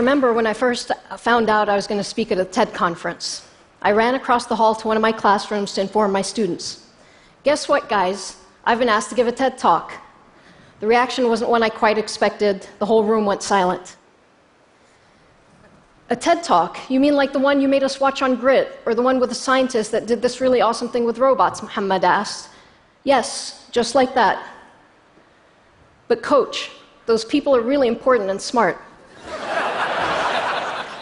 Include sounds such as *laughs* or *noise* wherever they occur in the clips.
remember when I first found out I was going to speak at a TED conference. I ran across the hall to one of my classrooms to inform my students. Guess what, guys? I've been asked to give a TED talk. The reaction wasn't one I quite expected. The whole room went silent. A TED talk? You mean like the one you made us watch on Grit, or the one with the scientist that did this really awesome thing with robots? Muhammad asked. Yes, just like that. But, coach, those people are really important and smart.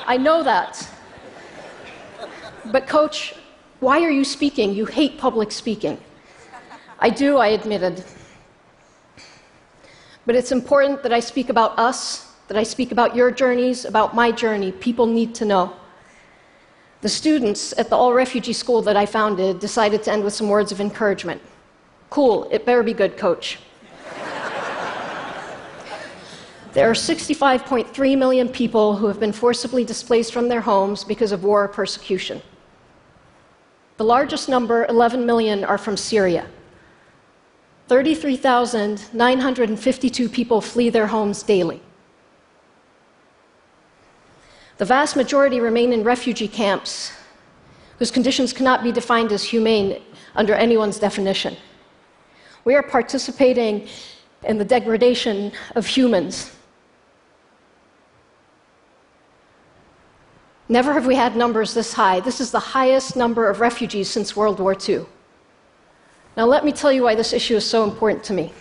I know that. But, coach, why are you speaking? You hate public speaking. I do, I admitted. But it's important that I speak about us, that I speak about your journeys, about my journey. People need to know. The students at the all refugee school that I founded decided to end with some words of encouragement. Cool, it better be good, coach. There are 65.3 million people who have been forcibly displaced from their homes because of war or persecution. The largest number, 11 million, are from Syria. 33,952 people flee their homes daily. The vast majority remain in refugee camps whose conditions cannot be defined as humane under anyone's definition. We are participating in the degradation of humans. Never have we had numbers this high. This is the highest number of refugees since World War II. Now, let me tell you why this issue is so important to me.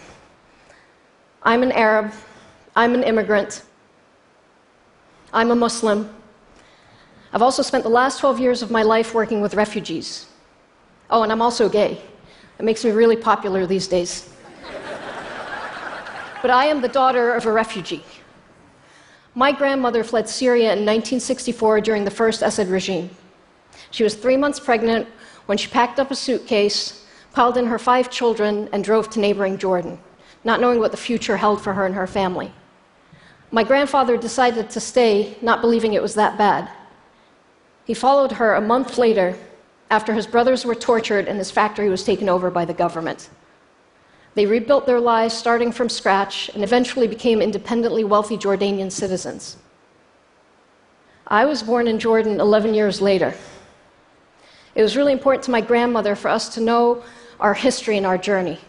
I'm an Arab, I'm an immigrant, I'm a Muslim. I've also spent the last 12 years of my life working with refugees. Oh, and I'm also gay. It makes me really popular these days. *laughs* but I am the daughter of a refugee. My grandmother fled Syria in 1964 during the first Assad regime. She was three months pregnant when she packed up a suitcase piled in her five children, and drove to neighboring Jordan, not knowing what the future held for her and her family. My grandfather decided to stay, not believing it was that bad. He followed her a month later after his brothers were tortured and his factory was taken over by the government. They rebuilt their lives starting from scratch and eventually became independently wealthy Jordanian citizens. I was born in Jordan 11 years later. It was really important to my grandmother for us to know our history and our journey.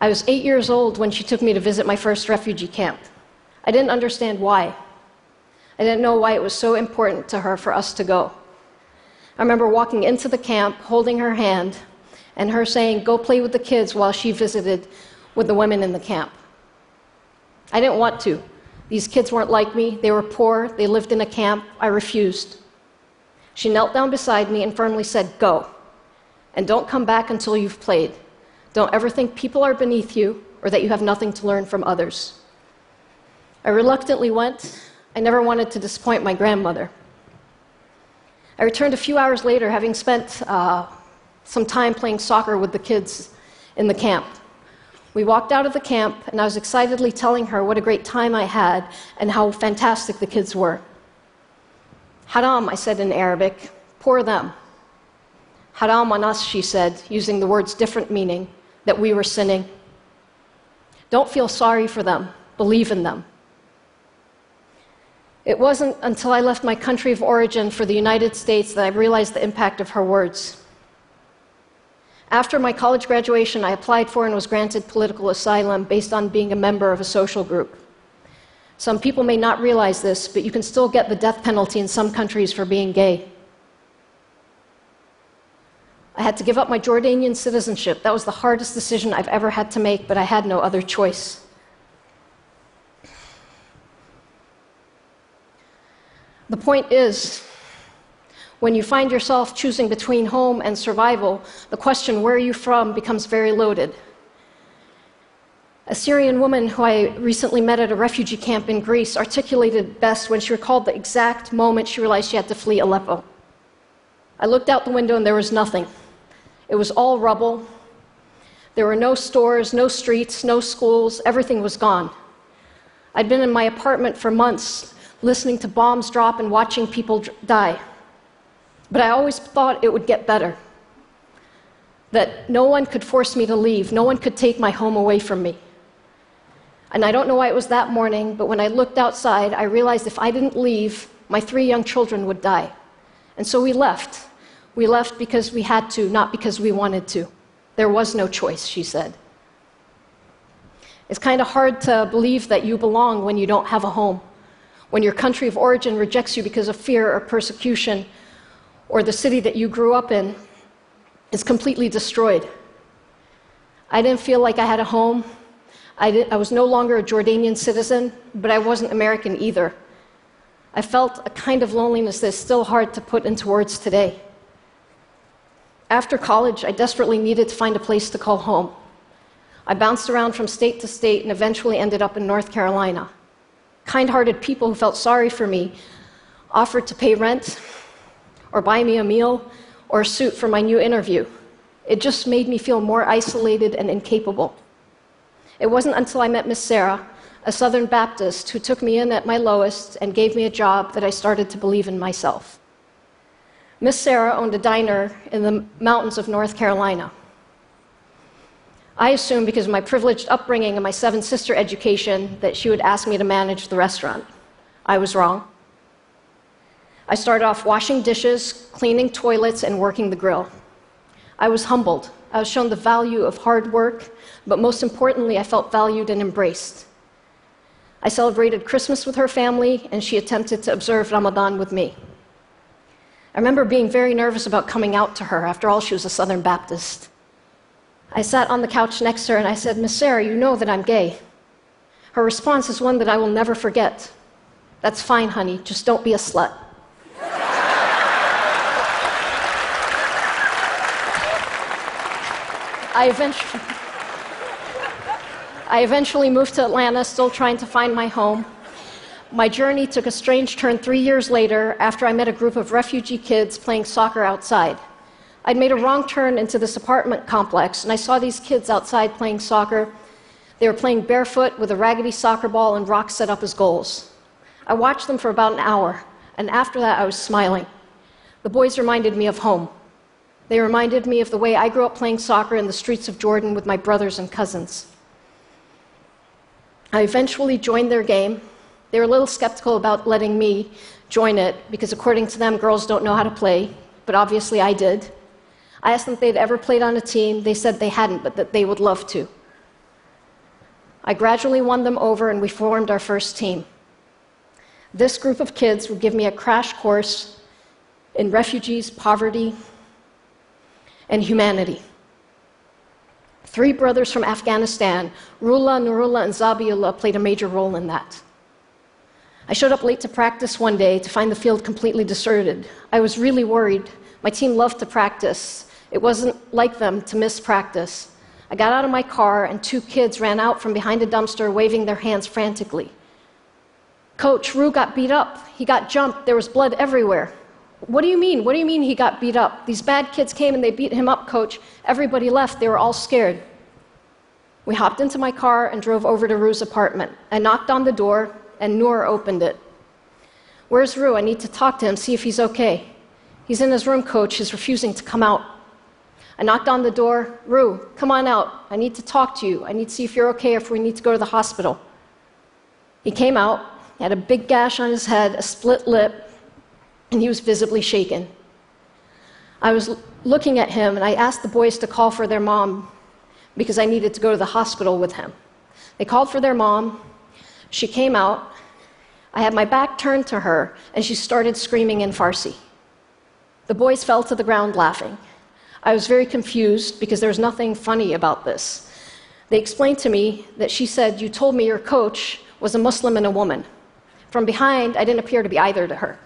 I was eight years old when she took me to visit my first refugee camp. I didn't understand why. I didn't know why it was so important to her for us to go. I remember walking into the camp, holding her hand, and her saying, Go play with the kids while she visited with the women in the camp. I didn't want to. These kids weren't like me. They were poor. They lived in a camp. I refused. She knelt down beside me and firmly said, Go. And don't come back until you've played. Don't ever think people are beneath you or that you have nothing to learn from others. I reluctantly went. I never wanted to disappoint my grandmother. I returned a few hours later, having spent uh, some time playing soccer with the kids in the camp. We walked out of the camp, and I was excitedly telling her what a great time I had and how fantastic the kids were. Haram, I said in Arabic, poor them. Haram on us, she said, using the words different meaning, that we were sinning. Don't feel sorry for them, believe in them. It wasn't until I left my country of origin for the United States that I realized the impact of her words. After my college graduation, I applied for and was granted political asylum based on being a member of a social group. Some people may not realize this, but you can still get the death penalty in some countries for being gay. I had to give up my Jordanian citizenship. That was the hardest decision I've ever had to make, but I had no other choice. The point is, when you find yourself choosing between home and survival, the question, where are you from, becomes very loaded. A Syrian woman who I recently met at a refugee camp in Greece articulated best when she recalled the exact moment she realized she had to flee Aleppo. I looked out the window and there was nothing. It was all rubble. There were no stores, no streets, no schools. Everything was gone. I'd been in my apartment for months, listening to bombs drop and watching people die. But I always thought it would get better. That no one could force me to leave, no one could take my home away from me. And I don't know why it was that morning, but when I looked outside, I realized if I didn't leave, my three young children would die. And so we left. We left because we had to, not because we wanted to. There was no choice, she said. It's kind of hard to believe that you belong when you don't have a home, when your country of origin rejects you because of fear or persecution, or the city that you grew up in is completely destroyed. I didn't feel like I had a home. I, did, I was no longer a Jordanian citizen, but I wasn't American either. I felt a kind of loneliness that's still hard to put into words today. After college, I desperately needed to find a place to call home. I bounced around from state to state and eventually ended up in North Carolina. Kind hearted people who felt sorry for me offered to pay rent or buy me a meal or a suit for my new interview. It just made me feel more isolated and incapable. It wasn't until I met Miss Sarah, a Southern Baptist, who took me in at my lowest and gave me a job that I started to believe in myself. Miss Sarah owned a diner in the mountains of North Carolina. I assumed because of my privileged upbringing and my seven sister education that she would ask me to manage the restaurant. I was wrong. I started off washing dishes, cleaning toilets, and working the grill. I was humbled. I was shown the value of hard work, but most importantly, I felt valued and embraced. I celebrated Christmas with her family, and she attempted to observe Ramadan with me. I remember being very nervous about coming out to her. After all, she was a Southern Baptist. I sat on the couch next to her and I said, Miss Sarah, you know that I'm gay. Her response is one that I will never forget. That's fine, honey, just don't be a slut. I eventually, I eventually moved to Atlanta, still trying to find my home. My journey took a strange turn three years later after I met a group of refugee kids playing soccer outside. I'd made a wrong turn into this apartment complex, and I saw these kids outside playing soccer. They were playing barefoot with a raggedy soccer ball and rocks set up as goals. I watched them for about an hour, and after that, I was smiling. The boys reminded me of home. They reminded me of the way I grew up playing soccer in the streets of Jordan with my brothers and cousins. I eventually joined their game. They were a little skeptical about letting me join it because, according to them, girls don't know how to play, but obviously I did. I asked them if they'd ever played on a team. They said they hadn't, but that they would love to. I gradually won them over, and we formed our first team. This group of kids would give me a crash course in refugees, poverty, and humanity. Three brothers from Afghanistan, Roohullah, Nurullah, and Zabiullah, played a major role in that. I showed up late to practice one day to find the field completely deserted. I was really worried. My team loved to practice. It wasn't like them to miss practice. I got out of my car, and two kids ran out from behind a dumpster waving their hands frantically. Coach, Rue got beat up. He got jumped. There was blood everywhere. What do you mean? What do you mean he got beat up? These bad kids came and they beat him up, coach. Everybody left. They were all scared. We hopped into my car and drove over to Rue's apartment. I knocked on the door, and Noor opened it. Where's Rue? I need to talk to him, see if he's okay. He's in his room, coach. He's refusing to come out. I knocked on the door. Rue, come on out. I need to talk to you. I need to see if you're okay, if we need to go to the hospital. He came out. He had a big gash on his head, a split lip, and he was visibly shaken. I was looking at him, and I asked the boys to call for their mom because I needed to go to the hospital with him. They called for their mom. She came out. I had my back turned to her, and she started screaming in Farsi. The boys fell to the ground laughing. I was very confused because there was nothing funny about this. They explained to me that she said, You told me your coach was a Muslim and a woman. From behind, I didn't appear to be either to her.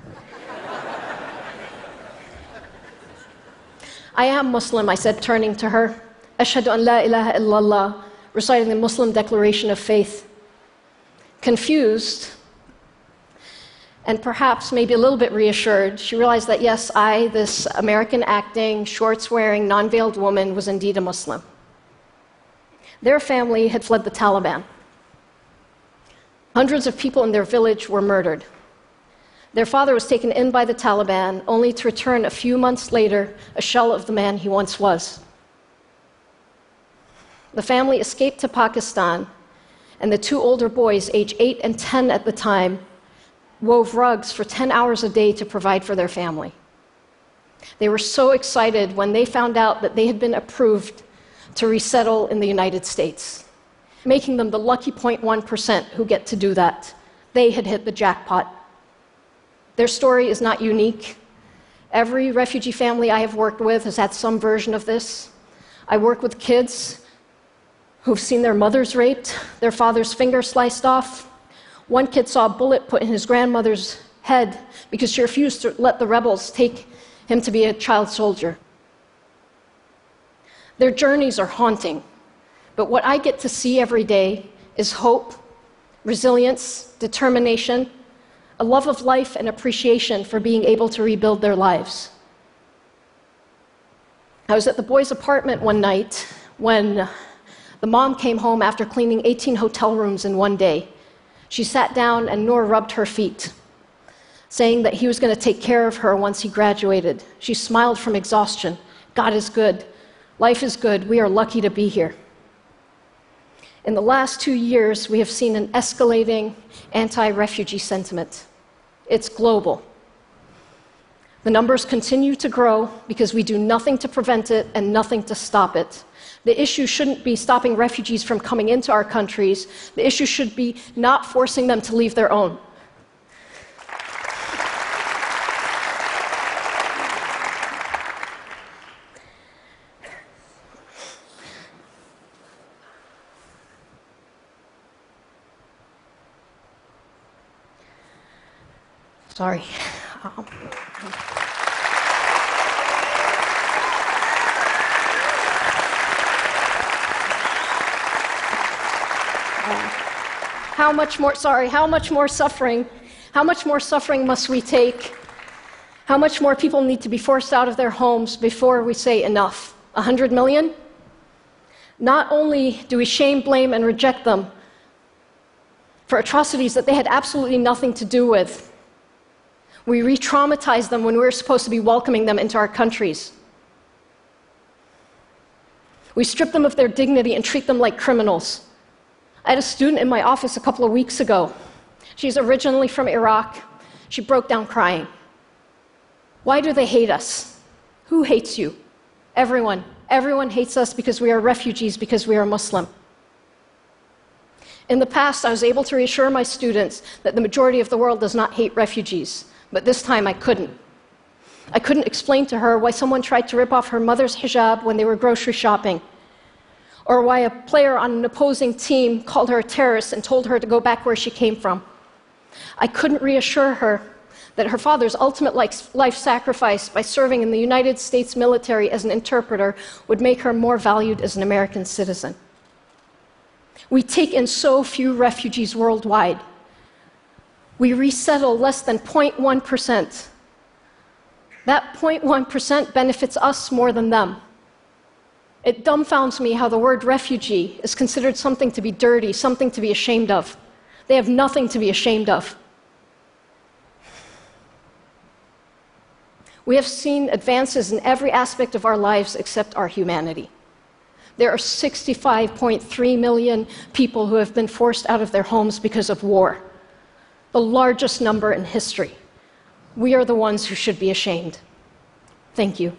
I am Muslim, I said, turning to her. Ashhadu an la ilaha illallah, reciting the Muslim declaration of faith. Confused, and perhaps maybe a little bit reassured, she realized that yes, I, this American acting, shorts wearing, non veiled woman, was indeed a Muslim. Their family had fled the Taliban. Hundreds of people in their village were murdered. Their father was taken in by the Taliban, only to return a few months later a shell of the man he once was. The family escaped to Pakistan, and the two older boys, age 8 and 10 at the time, wove rugs for 10 hours a day to provide for their family. They were so excited when they found out that they had been approved to resettle in the United States, making them the lucky 0.1% who get to do that. They had hit the jackpot. Their story is not unique. Every refugee family I have worked with has had some version of this. I work with kids who've seen their mothers raped, their father's finger sliced off. One kid saw a bullet put in his grandmother's head because she refused to let the rebels take him to be a child soldier. Their journeys are haunting, but what I get to see every day is hope, resilience, determination, a love of life, and appreciation for being able to rebuild their lives. I was at the boys' apartment one night when the mom came home after cleaning 18 hotel rooms in one day. She sat down and Noor rubbed her feet, saying that he was going to take care of her once he graduated. She smiled from exhaustion. God is good. Life is good. We are lucky to be here. In the last two years, we have seen an escalating anti refugee sentiment. It's global. The numbers continue to grow because we do nothing to prevent it and nothing to stop it. The issue shouldn't be stopping refugees from coming into our countries. The issue should be not forcing them to leave their own. Sorry. Um, how much more, sorry, how much more suffering, how much more suffering must we take? How much more people need to be forced out of their homes before we say enough? A hundred million? Not only do we shame, blame, and reject them for atrocities that they had absolutely nothing to do with, we re traumatize them when we're supposed to be welcoming them into our countries. We strip them of their dignity and treat them like criminals. I had a student in my office a couple of weeks ago. She's originally from Iraq. She broke down crying. Why do they hate us? Who hates you? Everyone. Everyone hates us because we are refugees, because we are Muslim. In the past, I was able to reassure my students that the majority of the world does not hate refugees, but this time I couldn't. I couldn't explain to her why someone tried to rip off her mother's hijab when they were grocery shopping or why a player on an opposing team called her a terrorist and told her to go back where she came from. I couldn't reassure her that her father's ultimate life sacrifice by serving in the United States military as an interpreter would make her more valued as an American citizen. We take in so few refugees worldwide. We resettle less than 0.1%. That 0.1% benefits us more than them. It dumbfounds me how the word refugee is considered something to be dirty, something to be ashamed of. They have nothing to be ashamed of. We have seen advances in every aspect of our lives except our humanity. There are 65.3 million people who have been forced out of their homes because of war, the largest number in history. We are the ones who should be ashamed. Thank you.